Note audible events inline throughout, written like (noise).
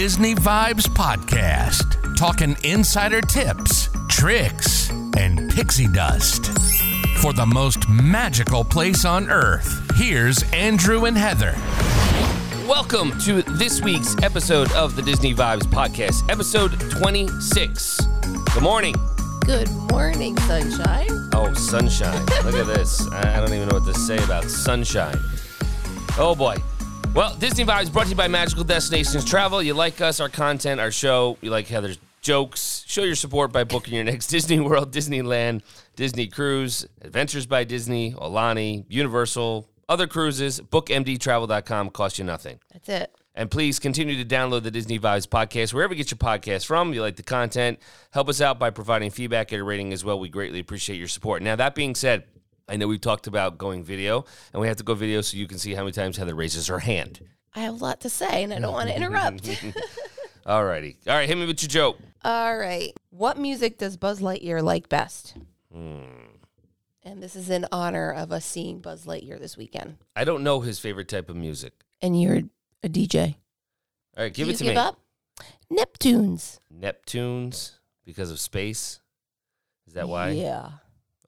Disney Vibes Podcast, talking insider tips, tricks, and pixie dust. For the most magical place on earth, here's Andrew and Heather. Welcome to this week's episode of the Disney Vibes Podcast, episode 26. Good morning. Good morning, sunshine. Oh, sunshine. Look at this. (laughs) I I don't even know what to say about sunshine. Oh, boy. Well, Disney Vibes brought to you by Magical Destinations Travel. You like us, our content, our show. You like Heather's jokes. Show your support by booking your next (laughs) Disney World, Disneyland, Disney Cruise, Adventures by Disney, Aulani, Universal, other cruises. BookMDTravel.com costs you nothing. That's it. And please continue to download the Disney Vibes podcast wherever you get your podcast from. You like the content, help us out by providing feedback and a rating as well. We greatly appreciate your support. Now, that being said, I know we've talked about going video, and we have to go video so you can see how many times Heather raises her hand. I have a lot to say and I don't want to interrupt. (laughs) All righty. All right, hit me with your joke. All right. What music does Buzz Lightyear like best? Hmm. And this is in honor of us seeing Buzz Lightyear this weekend. I don't know his favorite type of music. And you're a DJ. All right, give Do it to you give me. up? Neptunes. Neptunes because of space. Is that why? Yeah.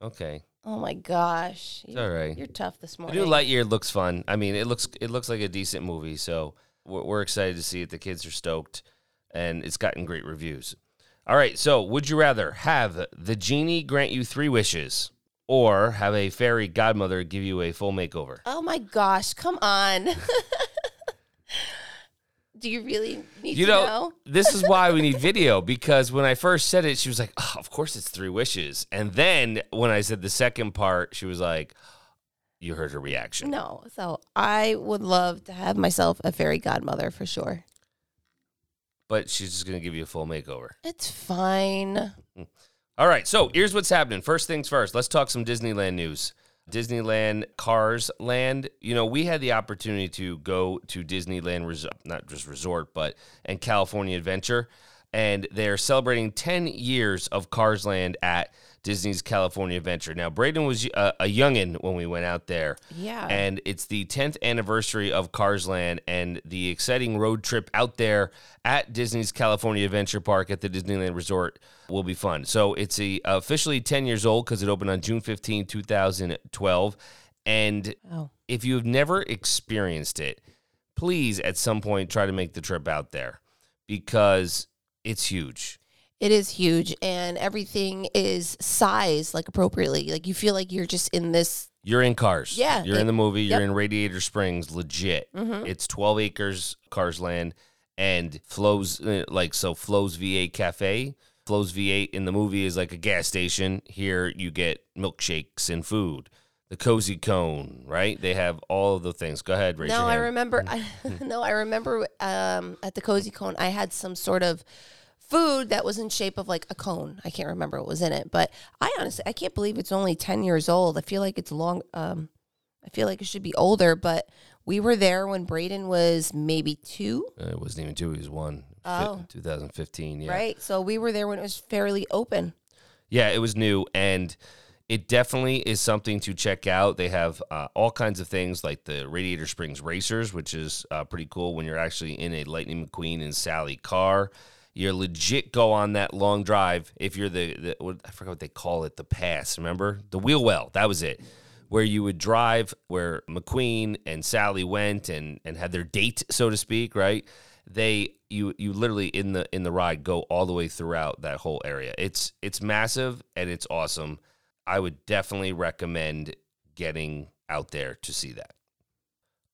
Okay. Oh my gosh. It's all right. You're tough this The morning. new Lightyear looks fun. I mean, it looks it looks like a decent movie, so we're, we're excited to see it. The kids are stoked, and it's gotten great reviews. All right, so would you rather have the genie grant you three wishes, or have a fairy godmother give you a full makeover? oh my gosh. Come on. (laughs) Do you really need You to know, know? this is why we need (laughs) video because when I first said it, she was like, oh, "Of course, it's three wishes." And then when I said the second part, she was like, "You heard her reaction." No. So I would love to have myself a fairy godmother for sure. But she's just gonna give you a full makeover. It's fine. Mm. All right, so here's what's happening. First things first, let's talk some Disneyland news. Disneyland Cars Land. You know, we had the opportunity to go to Disneyland Resort, not just resort, but and California Adventure, and they're celebrating 10 years of Cars Land at Disney's California Adventure. Now, Braden was a, a youngin when we went out there. Yeah. And it's the 10th anniversary of Cars Land and the exciting road trip out there at Disney's California Adventure Park at the Disneyland Resort will be fun. So it's a, officially 10 years old because it opened on June 15, 2012. And Oh. if you've never experienced it, please at some point try to make the trip out there because it's huge. It is huge and everything is sized like appropriately. Like you feel like you're just in this You're in cars. Yeah, You're it- in the movie. You're in Radiator Springs, legit. Mhm. It's 12 acres, Cars Land, and Flo's, uh, like, so Flo's V8 Cafe. Flo's V8 in the movie is like a gas station. Here you get milkshakes and food. The Cozy Cone, right? They have all of the things. Go ahead, raise No, your I remember I (laughs) no, I remember um at the Cozy Cone I had some sort of food that was in shape of like a cone. I can't remember what was in it, but I honestly I can't believe it's only 10 years old. I feel like it's long um I feel like it should be older, but we were there when Braden was maybe 2, Uh, it wasn't even two, he was one. Oh. Fi- 2015, yeah. right? So we were there when it was fairly open. Yeah, it was new, and it definitely is something to check out. They have uh, all kinds of things like the Radiator Springs Racers, which is uh, pretty cool when you're actually in a Lightning McQueen and Sally car. You're legit go on that long drive if you're the, the what, I forgot what they call it, the pass. Remember the wheel well? That was it. Where you would drive where McQueen and Sally went and and had their date, so to speak, right? They you you literally in the in the ride go all the way throughout that whole area. It's it's massive and it's awesome. I would definitely recommend getting out there to see that.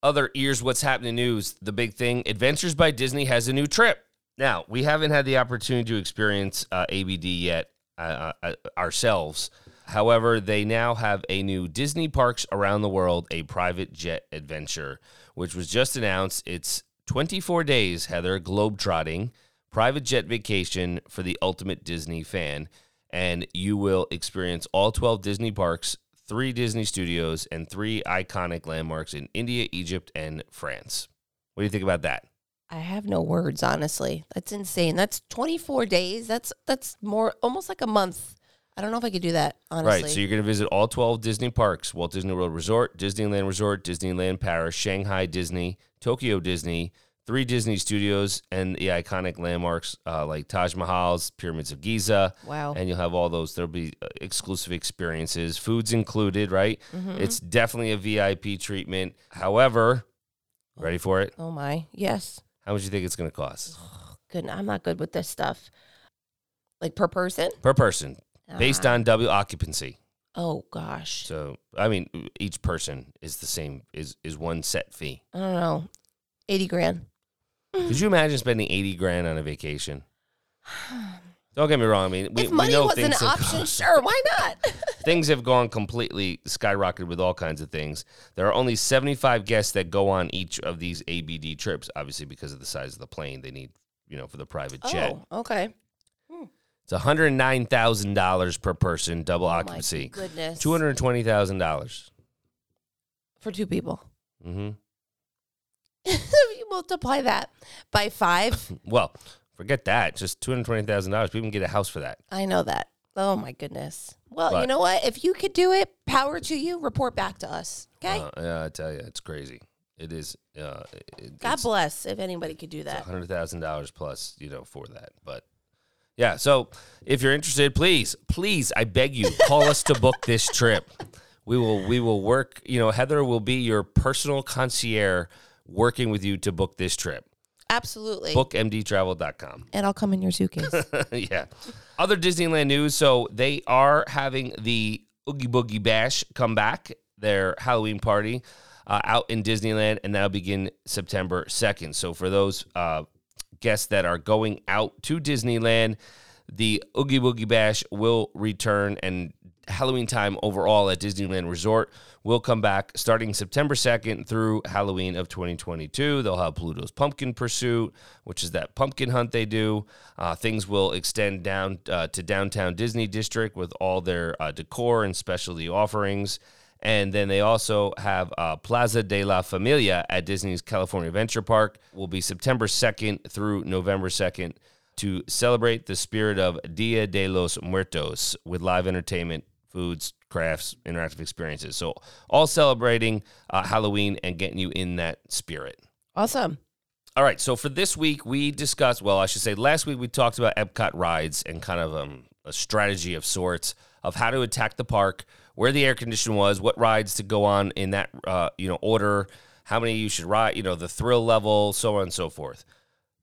Other ears, what's happening news? The big thing: Adventures by Disney has a new trip. Now we haven't had the opportunity to experience uh, ABD yet uh, uh, ourselves. However, they now have a new Disney Parks Around the World, a private jet adventure, which was just announced. It's 24 days, Heather, globetrotting, private jet vacation for the ultimate Disney fan. And you will experience all 12 Disney parks, three Disney studios, and three iconic landmarks in India, Egypt, and France. What do you think about that? I have no words, honestly. That's insane. That's 24 days. That's that's more almost like a month. I don't know if I could do that, honestly. Right. So you're going to visit all 12 Disney parks Walt Disney World Resort, Disneyland Resort, Disneyland Paris, Shanghai Disney, Tokyo Disney, three Disney studios and the iconic landmarks uh, like Taj Mahal's Pyramids of Giza. Wow. And you'll have all those. There'll be uh, exclusive experiences, foods included, right? It's definitely a VIP treatment. However, ready for it? Oh my, yes. How much do you think it's going to cost Good. I'm not good with this stuff. Like per person? per person, based Ah. on W occupancy? Oh gosh. So, I mean, each person is the same is is one set fee. I don't know. Eighty grand. Could you imagine spending eighty grand on a vacation? (sighs) (sighs) (sighs) Don't get me wrong. I mean, we, if we know was an option, gone- sure, why not? (laughs) things have gone completely skyrocketed with all kinds of things. There are only 75 guests that go on each of these ABD trips, obviously because of the size of the plane they need, you know, for the private jet. oh, okay. It's $109,000 per person, double Oh, my occupancy. goodness. $220,000. for two people. Mm-hmm. (laughs) you multiply that by five. (laughs) Well, forget that. Just $220,000. People can get a house for that. I know that. Oh my goodness. Well, you know what? If you could do it, power to you. Report back to us. Okay. Uh, yeah, I tell you, it's crazy. It is. Uh, it, God bless if anybody could do that. hundred thousand dollars plus, you know, for that. But yeah, so if you're interested, please, please, I beg you, call us to book this trip. We will, we will work. You know, Heather will be your personal concierge, working with you to book this trip. Absolutely. Bookmdtravel.com. and I'll come in your suitcase. (laughs) yeah. Other Disneyland news. So they are having the Oogie Boogie Bash come back, their Halloween party uh, out in Disneyland, and that'll begin September 2nd. So for those uh, guests that are going out to Disneyland, the Oogie Boogie Bash will return and Halloween time overall at Disneyland Resort will come back starting September 2nd through Halloween of 2022. They'll have Pluto's Pumpkin Pursuit, which is that pumpkin hunt they do. Uh, things will extend down uh, to downtown Disney District with all their uh, decor and specialty offerings. And then they also have uh, Plaza de la Familia at Disney's California Adventure Park. Will be September 2nd through November 2nd to celebrate the spirit of Dia de los Muertos with live entertainment, foods, crafts, interactive experiences. So, all celebrating uh, Halloween and getting you in that spirit. awesome. All right. So, for this week, we discussed, well, I should say, last week we talked about Epcot rides and kind of um, a strategy of sorts of how to attack the park, where the air condition was, what rides to go on in that, uh, you know, order, how many you should ride, you know, the thrill level, so on and so forth.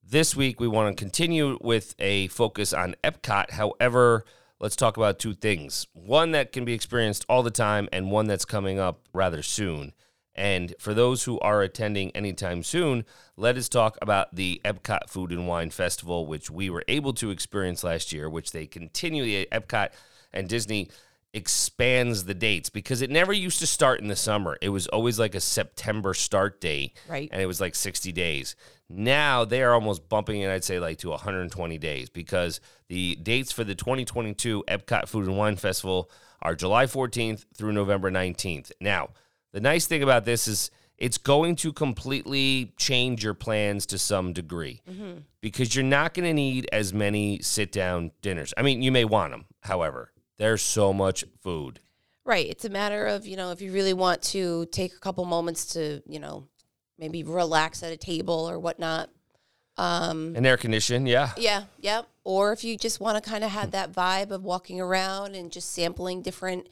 This week, we want to continue with a focus on Epcot. However, let's talk about two things one that can be experienced all the time, and one that's coming up rather soon. And for those who are attending anytime soon, let us talk about the Epcot Food and Wine Festival, which we were able to experience last year, which they continually, Epcot and Disney expands the dates because it never used to start in the summer. It was always like a September start date. Right. And it was like 60 days. Now they are almost bumping it, I'd say, like to 120 days because the dates for the 2022 Epcot Food and Wine Festival are July 14th through November 19th. Now, the nice thing about this is it's going to completely change your plans to some degree mm-hmm. because you're not going to need as many sit down dinners. I mean, you may want them, however, there's so much food. Right. It's a matter of, you know, if you really want to take a couple moments to, you know, maybe relax at a table or whatnot. Um, And air condition, yeah. yeah, yeah. Or if you just want to kind of have that vibe of walking around and just sampling different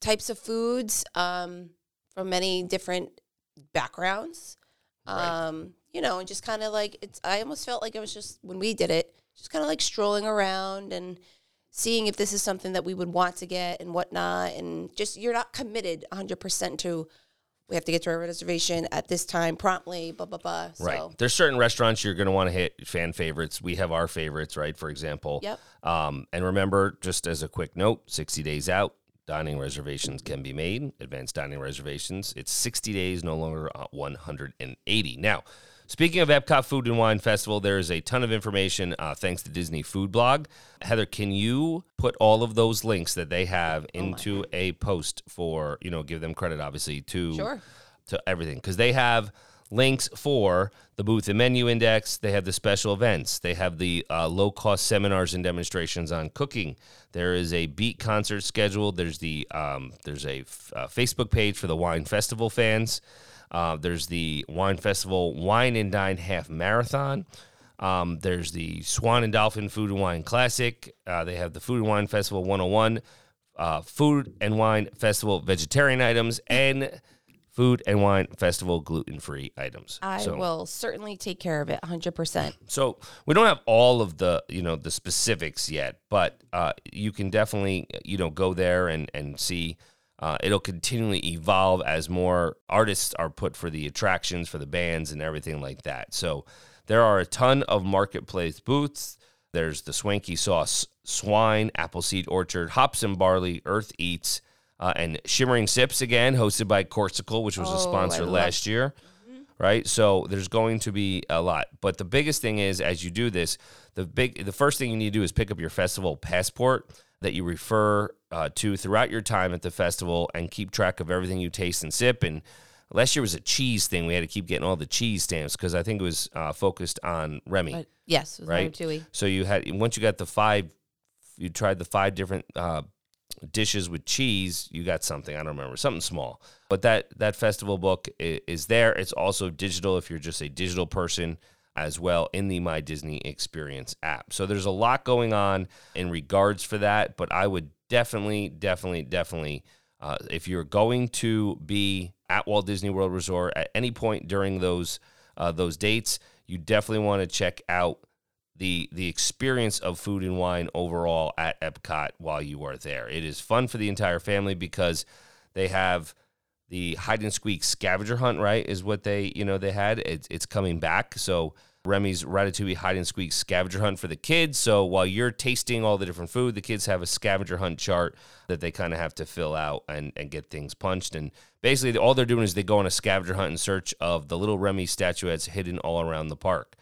types of foods um, from many different backgrounds. Right. Um, you know, and just kind of like it's I almost felt like it was just when we did it, just kind of like strolling around and seeing if this is something that we would want to get and whatnot. And just you're not committed 100% to we have to get to our reservation at this time promptly, blah, blah, blah. Right. There's certain restaurants you're going to want to hit fan favorites. We have our favorites, right? For example. Yep. Um, and remember, just as a quick note, 60 days out, dining reservations can be made. Advanced dining reservations. It's 60 days, no longer uh, 180. Now, speaking of Epcot Food and Wine Festival, there is a ton of information uh, thanks to Disney Food Blog. Heather, can you put all of those links that they have into a post for, you know, give them credit, obviously, to Sure. to everything because they have links for the booth and menu index. They have the special events. They have the uh, low cost seminars and demonstrations on cooking. There is a beat concert scheduled. There's the um, there's a f- uh, Facebook page for the wine festival fans. Uh, there's the Wine Festival Wine and Dine Half Marathon. Um, there's the Swan and Dolphin Food and Wine Classic. Uh, they have the Food and Wine Festival 101, uh, Food and Wine Festival vegetarian items, and Food and Wine Festival gluten free items. I So- will certainly take care of it 100%. so we don't have all of the you know the specifics yet, but uh, you can definitely you know go there and and see. Uh, it'll continually evolve as more artists are put for the attractions for the bands and everything like that. So there are a ton of marketplace booths. There's the Swanky Sauce Swine, Appleseed Orchard, Hops and Barley, Earth Eats, uh, and Shimmering Sips again, hosted by Corkcicle, which was a Oh, sponsor love- last year right? So there's going to be a lot. But the biggest thing is as you do this, the big the first thing you need to do is pick up your festival passport that you refer uh, to throughout your time at the festival and keep track of everything you taste and sip. And last year was a cheese thing. We had to keep getting all the cheese stamps because I think it was uh, focused on Remy, But yes, right? So you had once you got the five, you tried the five different uh, dishes with cheese. You got something I don't remember, something small. But that that festival book is there. It's also digital if you're just a digital person as well in the My Disney Experience app. So there's a lot going on in regards for that. But I would definitely, definitely, definitely, uh, if you're going to be at Walt Disney World Resort at any point during those uh, those dates, you definitely want to check out the the experience of food and wine overall at Epcot while you are there. It is fun for the entire family because they have the hide and squeak scavenger hunt, right? Is what they you know they had. It's it's coming back. So Remy's Ratatouille hide and squeak scavenger hunt for the kids. So while you're tasting all the different food, the kids have a scavenger hunt chart that they kind of have to fill out and, and get things punched. And basically, all they're doing is they go on a scavenger hunt in search of the little Remy statuettes hidden all around the park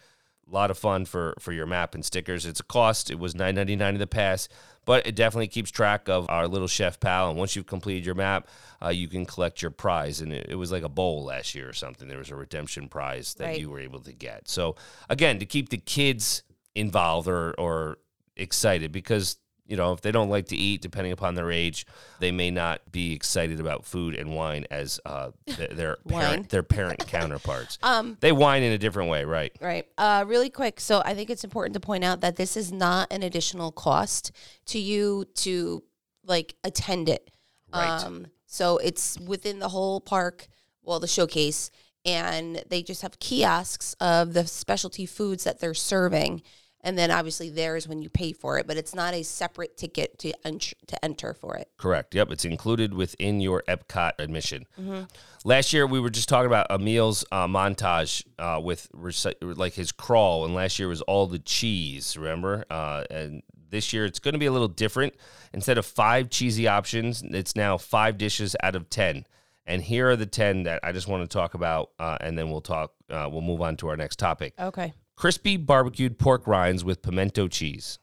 a lot of fun for for your map and stickers. It's a cost. It was nine ninety nine in the past, but it definitely keeps track of our little chef pal. And once you've completed your map, uh, you can collect your prize. And it, it was like a bowl last year or something. There was a redemption prize that Right. you were able to get. So again, to keep the kids involved or or excited because. You know, if they don't like to eat, depending upon their age, they may not be excited about food and wine as uh, th- their (laughs) Wine. parent their parent (laughs) counterparts. Um, They whine in a different way, right? Right. Uh, really quick. So I think it's important to point out that this is not an additional cost to you to like attend it. Right. Um, so it's within the whole park, well, the showcase, and they just have kiosks of the specialty foods that they're serving. And then obviously there's when you pay for it, but it's not a separate ticket to ent- to enter for it. Correct. Yep, it's included within your Epcot admission. Mm-hmm. Last year we were just talking about Emile's uh, montage uh, with reci- like his crawl, and last year was all the cheese. Remember? Uh, and this year it's going to be a little different. Instead of five cheesy options, it's now five dishes out of ten. And here are the ten that I just want to talk about, uh, and then we'll talk. Uh, we'll move on to our next topic: Okay. Crispy barbecued pork rinds with pimento cheese.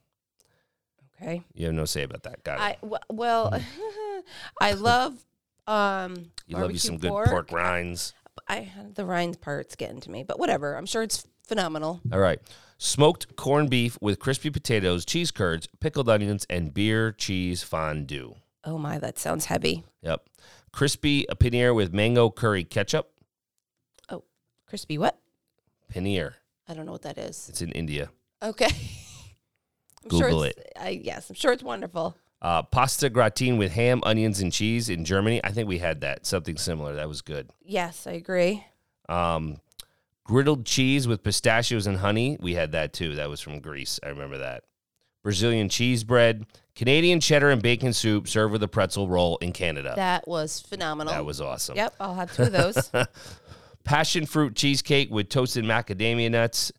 Okay. You have no say about that. Got it. I w- well, (laughs) I love um you love you some good pork. pork rinds. I the rinds part's getting to me, but whatever. I'm sure it's phenomenal. All right. Smoked corned beef with crispy potatoes, cheese curds, pickled onions, and beer cheese fondue. Oh my, that sounds heavy. Yep. Crispy a paneer with mango curry ketchup. Oh, crispy what? Paneer. I don't know what that is. It's in India. Okay. (laughs) I'm sure Google it's, I, yes, I'm sure it's wonderful. Uh, pasta gratin with ham, onions, and cheese in Germany. I think we had that. Something similar. That was good. Yes, I agree. Um, griddled cheese with pistachios and honey. We had that too. That was from Greece. I remember that. Brazilian cheese bread, Canadian cheddar and bacon soup served with a pretzel roll in Canada. That was phenomenal. that was awesome. Yep, I'll have two of those. (laughs) passion fruit cheesecake with toasted macadamia nuts.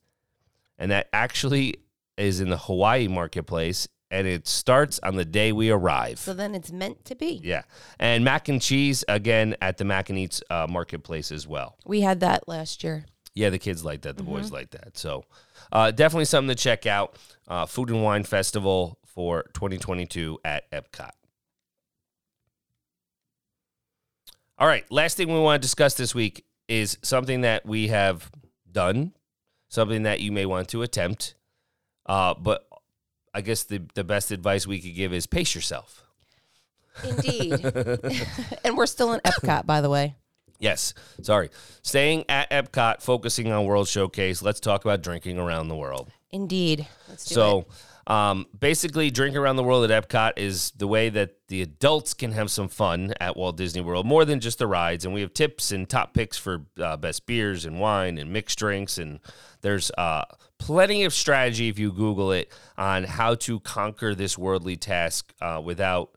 And that actually is in the Hawaii marketplace. And it starts on the day we arrive. so then it's meant to be. yeah. And mac and cheese, again, at the Mac and Eats uh, marketplace as well. We had that last year. Yeah, the kids like that. The boys Mm-hmm. like that. So uh, definitely something to check out. Uh, Food and Wine Festival for 2022 at Epcot. All right. Last thing we want to discuss this week is something that we have done, something that you may want to attempt. Uh, but I guess the, the best advice we could give is pace yourself. Indeed. (laughs) (laughs) and we're still in Epcot, by the way. Yes, sorry. Staying at Epcot, focusing on World Showcase. Let's talk about drinking around the world. Indeed. Let's do So, it. Um, basically, drink around the world at Epcot is the way that the adults can have some fun at Walt Disney World, more than just the rides. And we have tips and top picks for uh, best beers and wine and mixed drinks. And there's uh, plenty of strategy if you Google it on how to conquer this worldly task uh, without.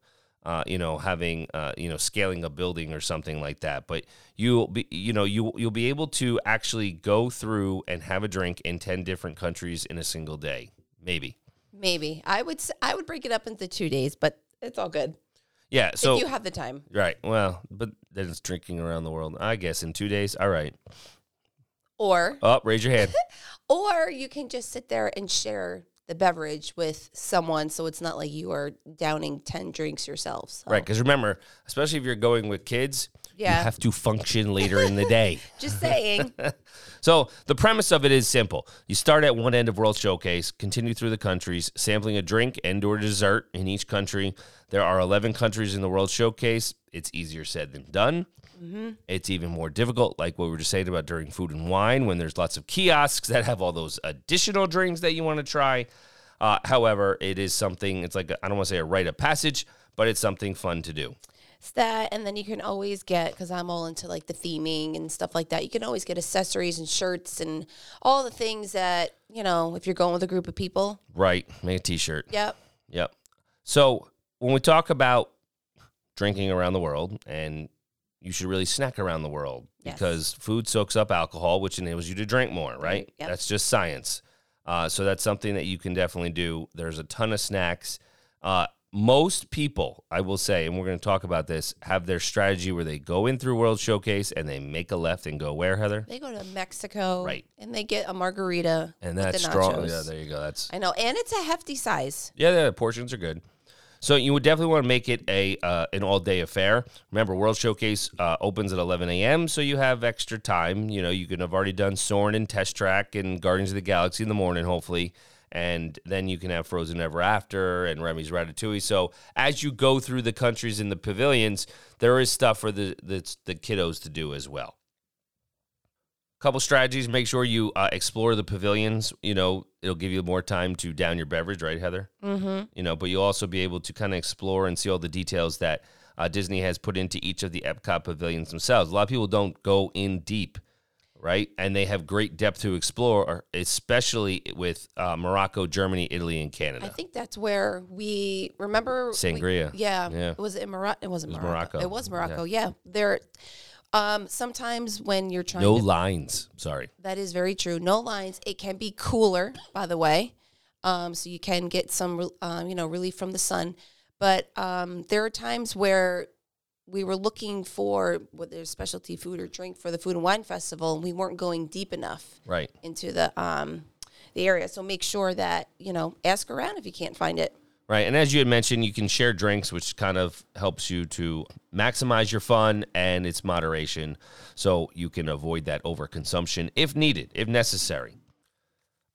Uh, you know, having uh, you know, scaling a building or something like that. But you'll be, you know, you you'll be able to actually go through and have a drink in ten different countries in a single day, maybe. Maybe I would. I would break it up into two days, but it's all good Yeah. So if you have the time. right. Well, but then it's drinking around the world. I guess in two days. All right. Or Up. raise your hand. (laughs) or you can just sit there and share the beverage with someone, so it's not like you are downing ten drinks yourselves. So, right. Because remember, especially if you're going with kids, Yeah. you have to function later in the day. (laughs) Just saying. (laughs) So the premise of it is simple. You start at one end of World Showcase, continue through the countries, sampling a drink and or dessert in each country. There are 11 countries in the World Showcase. It's easier said than done. It's even more difficult, like what we were just saying about during food and wine, when there's lots of kiosks that have all those additional drinks that you want to try. Uh, however, it is something, it's like, I don't want to say a rite of passage, but it's something fun to do. It's that, and then you can always get because I'm all into like the theming and stuff like that. You can always get accessories and shirts and all the things that you know if you're going with a group of people. Right. Make a t shirt. Yep. Yep. So when we talk about drinking around the world, and you should really snack around the world Yes. because food soaks up alcohol, which enables you to drink more, right? Right, yep. That's just science. Uh, so that's something that you can definitely do. There's a ton of snacks. Uh, most people, I will say, and we're going to talk about this, have their strategy where they go in through World Showcase and they make a left and go where, Heather? They go to Mexico, Right. And they get a margarita And that's strong. Yeah, there you go. That's I know, and it's a hefty size. Yeah, the portions are good. So you would definitely want to make it a uh, an all day affair. Remember, World Showcase uh, opens at 11 a.m., so you have extra time. You know, you can have already done Soarin' and Test Track and Guardians of the Galaxy in the morning, hopefully, and then you can have Frozen Ever After and Remy's Ratatouille. So as you go through the countries in the pavilions, there is stuff for the the, the kiddos to do as well couple strategies make sure you uh, explore the pavilions you know it'll give you more time to down your beverage right heather mm-hmm. you know but you'll also be able to kind of explore and see all the details that uh, disney has put into each of the epcot pavilions themselves a lot of people don't go in deep right and they have great depth to explore especially with uh, morocco germany italy and Canada. I think that's where we remember we- Sangria. yeah, it Was in Morocco? It wasn't was Morocco. Morocco. It was Morocco. Yeah. There. Um, sometimes when you're trying no to lines sorry That is very true. No lines. It can be cooler, by the way, um, so you can get some, um, you know, relief from the sun. But um, there are times where we were looking for whether it's specialty food or drink for the food and wine festival, and we weren't going deep enough right into the um, the area. So make sure that you know, ask around if you can't find it. Right. And as you had mentioned, you can share drinks, which kind of helps you to maximize your fun and its moderation so you can avoid that overconsumption if needed, if necessary.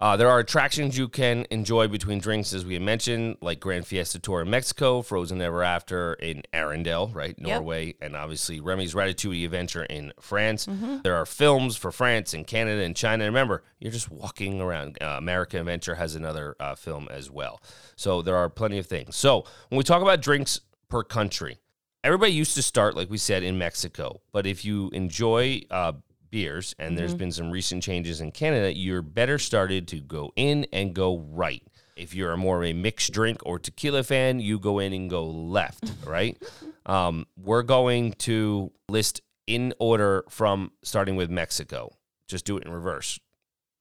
Uh, there are attractions you can enjoy between drinks, as we had mentioned, like Grand Fiesta Tour in Mexico, Frozen Ever After in Arendelle, right, Norway, and obviously Remy's Ratatouille Adventure in France. There are films for France and Canada and China. And remember, you're just walking around. Uh, American Adventure has another uh, film as well. So there are plenty of things. So when we talk about drinks per country, everybody used to start, like we said, in Mexico. But if you enjoy uh, beers, and there's been some recent changes in Canada, you're better started to go in and go right. If you're a more of a mixed drink or tequila fan, you go in and go left, (laughs) right? Um, we're going to list in order from starting with Mexico. Just do it in reverse,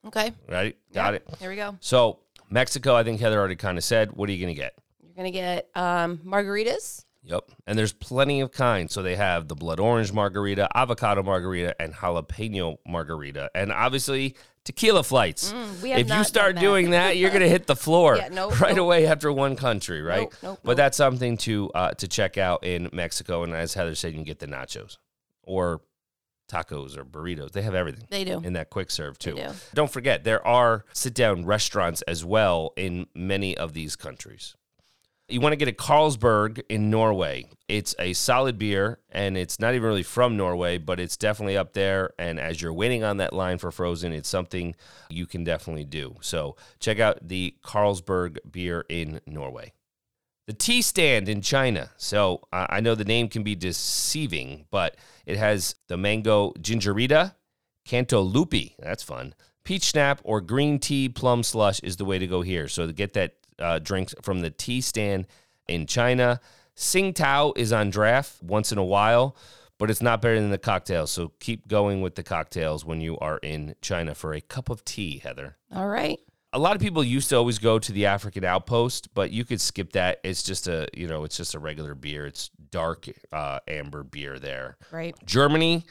Okay. right? Got Yep. it. Here we go. So, Mexico, I think Heather already kind of said. What are you going to get? You're gonna get um, margaritas. Yep. And there's plenty of kinds. So they have the blood orange margarita, avocado margarita, and jalapeno margarita. And obviously, tequila flights. Mm, if you start that. doing that, you're going to hit the (laughs) floor Yeah, nope, right nope. away after one country, right? Nope, but that's something to uh, to check out in Mexico. And as Heather said, you can get the nachos or tacos or burritos. They have everything They do. in that quick serve too. do. Don't forget there are sit down restaurants as well in many of these countries. You want to get a Carlsberg in Norway. It's a solid beer, and it's not even really from Norway, but it's definitely up there. And as you're waiting on that line for Frozen, it's something you can definitely do. So check out the Carlsberg beer in Norway. The tea stand in China. So uh, I know the name can be deceiving, but it has the mango gingerita, cantaloupe. That's fun. Peach snap or green tea plum slush is the way to go here. So to get that uh, drink from the tea stand in China, Tsingtao is on draft once in a while, but it's not better than the cocktails. So keep going with the cocktails when you are in China for a cup of tea, Heather. All right. A lot of people used to always go to the African Outpost, but you could skip that. It's just a, you know, it's just a regular beer. It's dark uh, amber beer there. Right. Germany,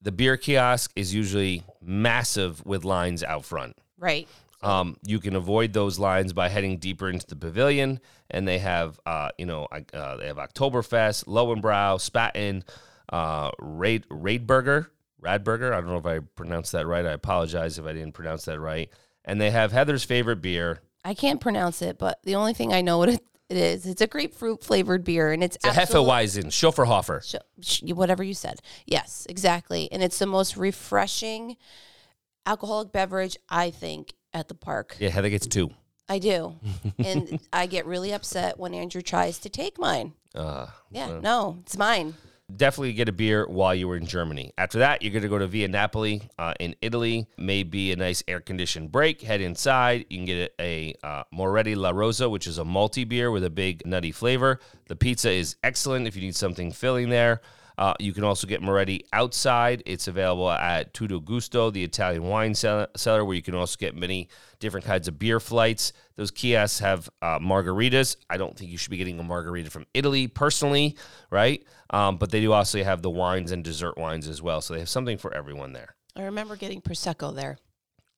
the beer kiosk is usually massive with lines out front. Right. Um, you can avoid those lines by heading deeper into the pavilion, and they have, uh, you know, uh, they have Oktoberfest, Lowenbrau, Spaten, uh, Raid Raidburger, Radburger. I don't know if I pronounced that right. I apologize if I didn't pronounce that right. And they have Heather's favorite beer. I can't pronounce it, but the only thing I know what it, it is, it's a grapefruit flavored beer, and it's, It's a Hefeweizen. Sh- sh- whatever you said. Yes, exactly. And it's the most refreshing alcoholic beverage I think at the park. Yeah, Heather gets two. I do. (laughs) and I get really upset when Andrew tries to take mine. Uh, Yeah, no, it's mine. definitely get a beer while you were in Germany. After that, you're going to go to Via Napoli uh, in Italy. Maybe a nice air conditioned break. Head inside. You can get a, a uh, Moretti La Rosa, which is a malty beer with a big nutty flavor. The pizza is excellent if you need something filling there. Uh, you can also get Moretti outside. It's available at Tutto Gusto, the Italian wine cellar, where you can also get many different kinds of beer flights. Those kiosks have uh, margaritas. I don't think you should be getting a margarita from Italy personally, right? Um, but they do also have the wines and dessert wines as well. So they have something for everyone there. I remember getting Prosecco there.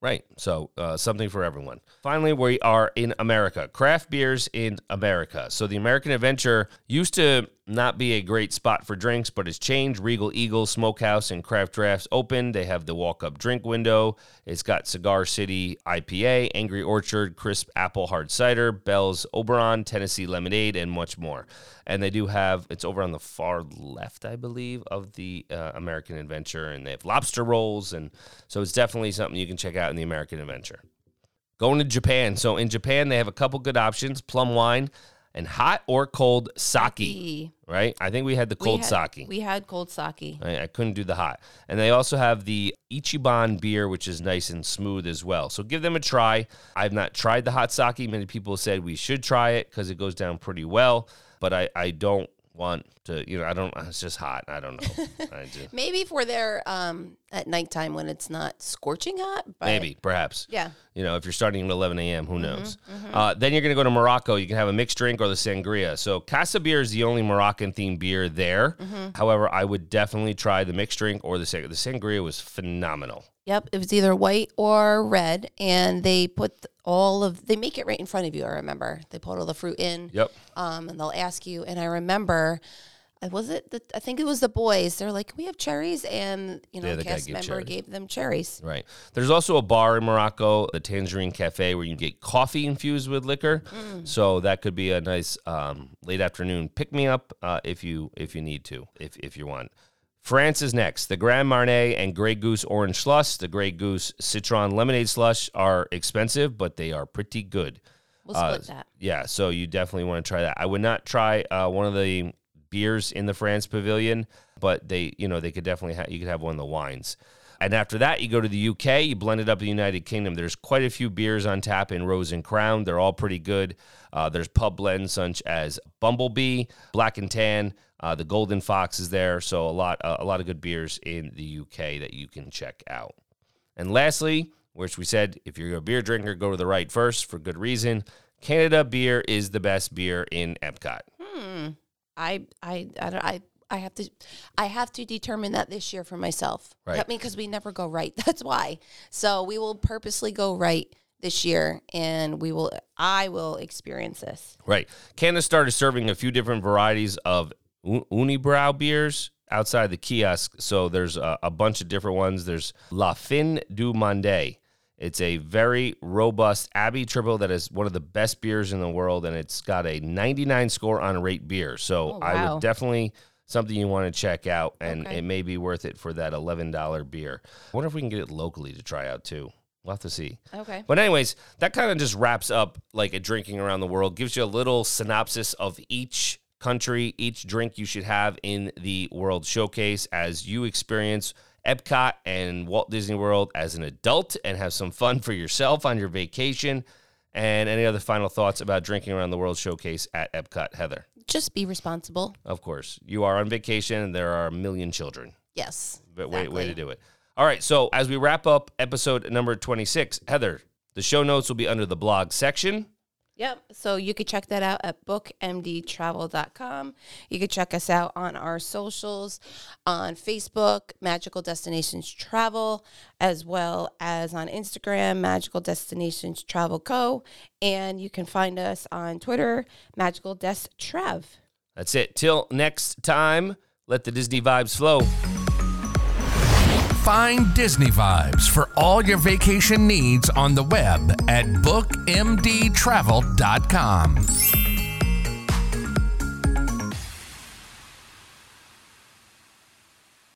Right. So uh, something for everyone. Finally, we are in America. Craft beers in America. So the American Adventure used to not be a great spot for drinks, but it's changed. Regal Eagle Smokehouse and Craft Drafts open. They have the walk up drink window. It's got Cigar City IPA, Angry Orchard, Crisp Apple Hard Cider, Bell's Oberon, Tennessee Lemonade, and much more. And they do have, it's over on the far left, I believe, of the uh, American Adventure. And they have lobster rolls. And so it's definitely something you can check out in the American Adventure. Going to Japan. So in Japan, they have a couple good options plum wine and hot or cold sake, right? I think we had the We cold had- sake. We had cold sake. I, I couldn't do the hot. And they also have the Ichiban beer, which is nice and smooth as well. So give them a try. I've not tried the hot sake. Many people said we should try it because it goes down pretty well, but I, I don't want to, you know, I don't, it's just hot. I don't know. (laughs) I just, Maybe if we're there um, at nighttime when it's not scorching hot. But maybe, perhaps. Yeah. You know, if you're starting at 11 a.m., Mm-hmm, who knows? Uh, then you're going to go to Morocco. You can have a mixed drink or the sangria. So Casa Beer is the only Moroccan themed beer there. Mm-hmm. However, I would definitely try the mixed drink or the sangria. The sangria was phenomenal. Yep, it was either white or red, and they put all of they make it right in front of you. I remember they put all the fruit in. Yep. Um, and they'll ask you, and I remember, uh, was it? The, I think it was the boys. They're like, "We have cherries," and you know, Yeah, the cast member cherries. gave them cherries. Right. There's also a bar in Morocco, the Tangierine Cafe, where you can get coffee infused with liquor. So that could be a nice um, late afternoon pick me up uh, if you if you need to, if if you want. France is next. The Grand Marnier and Grey Goose Orange Slush. The Grey Goose Citron Lemonade Slush are expensive, but they are pretty good. We'll Uh, split that. Yeah, so you definitely want to try that. I would not try uh, one of the beers in the France Pavilion, but they, you know, they could definitely have. You could have one of the wines. And after that, you go to the UK. You blend it up in the United Kingdom. There's quite a few beers on tap in Rose and Crown. They're all pretty good. Uh, there's pub blends such as Bumblebee, Black and Tan. Uh, the Golden Fox is there. So a lot, uh, a lot of good beers in the UK that you can check out. And lastly, which we said if you're a beer drinker, go to the right first for good reason. Canada beer is the best beer in Epcot. I I I don't I. I have to, I have to determine that this year for myself. Right. I mean, because we never go right. (laughs) That's why. So we will purposely go right this year, and we will. I will experience this. Right. Canada started serving a few different varieties of Unibroue beers outside the kiosk. So there's a, a bunch of different ones. There's La Fin du Monde It's a very robust Abbey triple that is one of the best beers in the world, and it's got a 99 score on RateBeer. So Oh, I would definitely something you want to check out, and Okay. it may be worth it for that $11 beer. I wonder if we can get it locally to try out too. We'll have to see. Okay. But anyways, that kind of just wraps up like a drinking around the world, gives you a little synopsis of each country, each drink you should have in the World Showcase as you experience Epcot and Walt Disney World as an adult and have some fun for yourself on your vacation. And any other final thoughts about drinking around the World Showcase at Epcot, Heather? Just be responsible. Of course, you are on vacation and there are a million children. Yes. But way, way to do it. All right. So as we wrap up episode number 26, Heather, the show notes will be under the blog section. Yep. So you could check that out at bookmdtravel.com. You could check us out on our socials on Facebook, Magical Destinations Travel, as well as on Instagram, Magical Destinations Travel Co. And you can find us on Twitter, Magical Des Trav. That's it. Till next time, let the Disney vibes flow. Find Disney vibes for all your vacation needs on the web at bookmdtravel.com.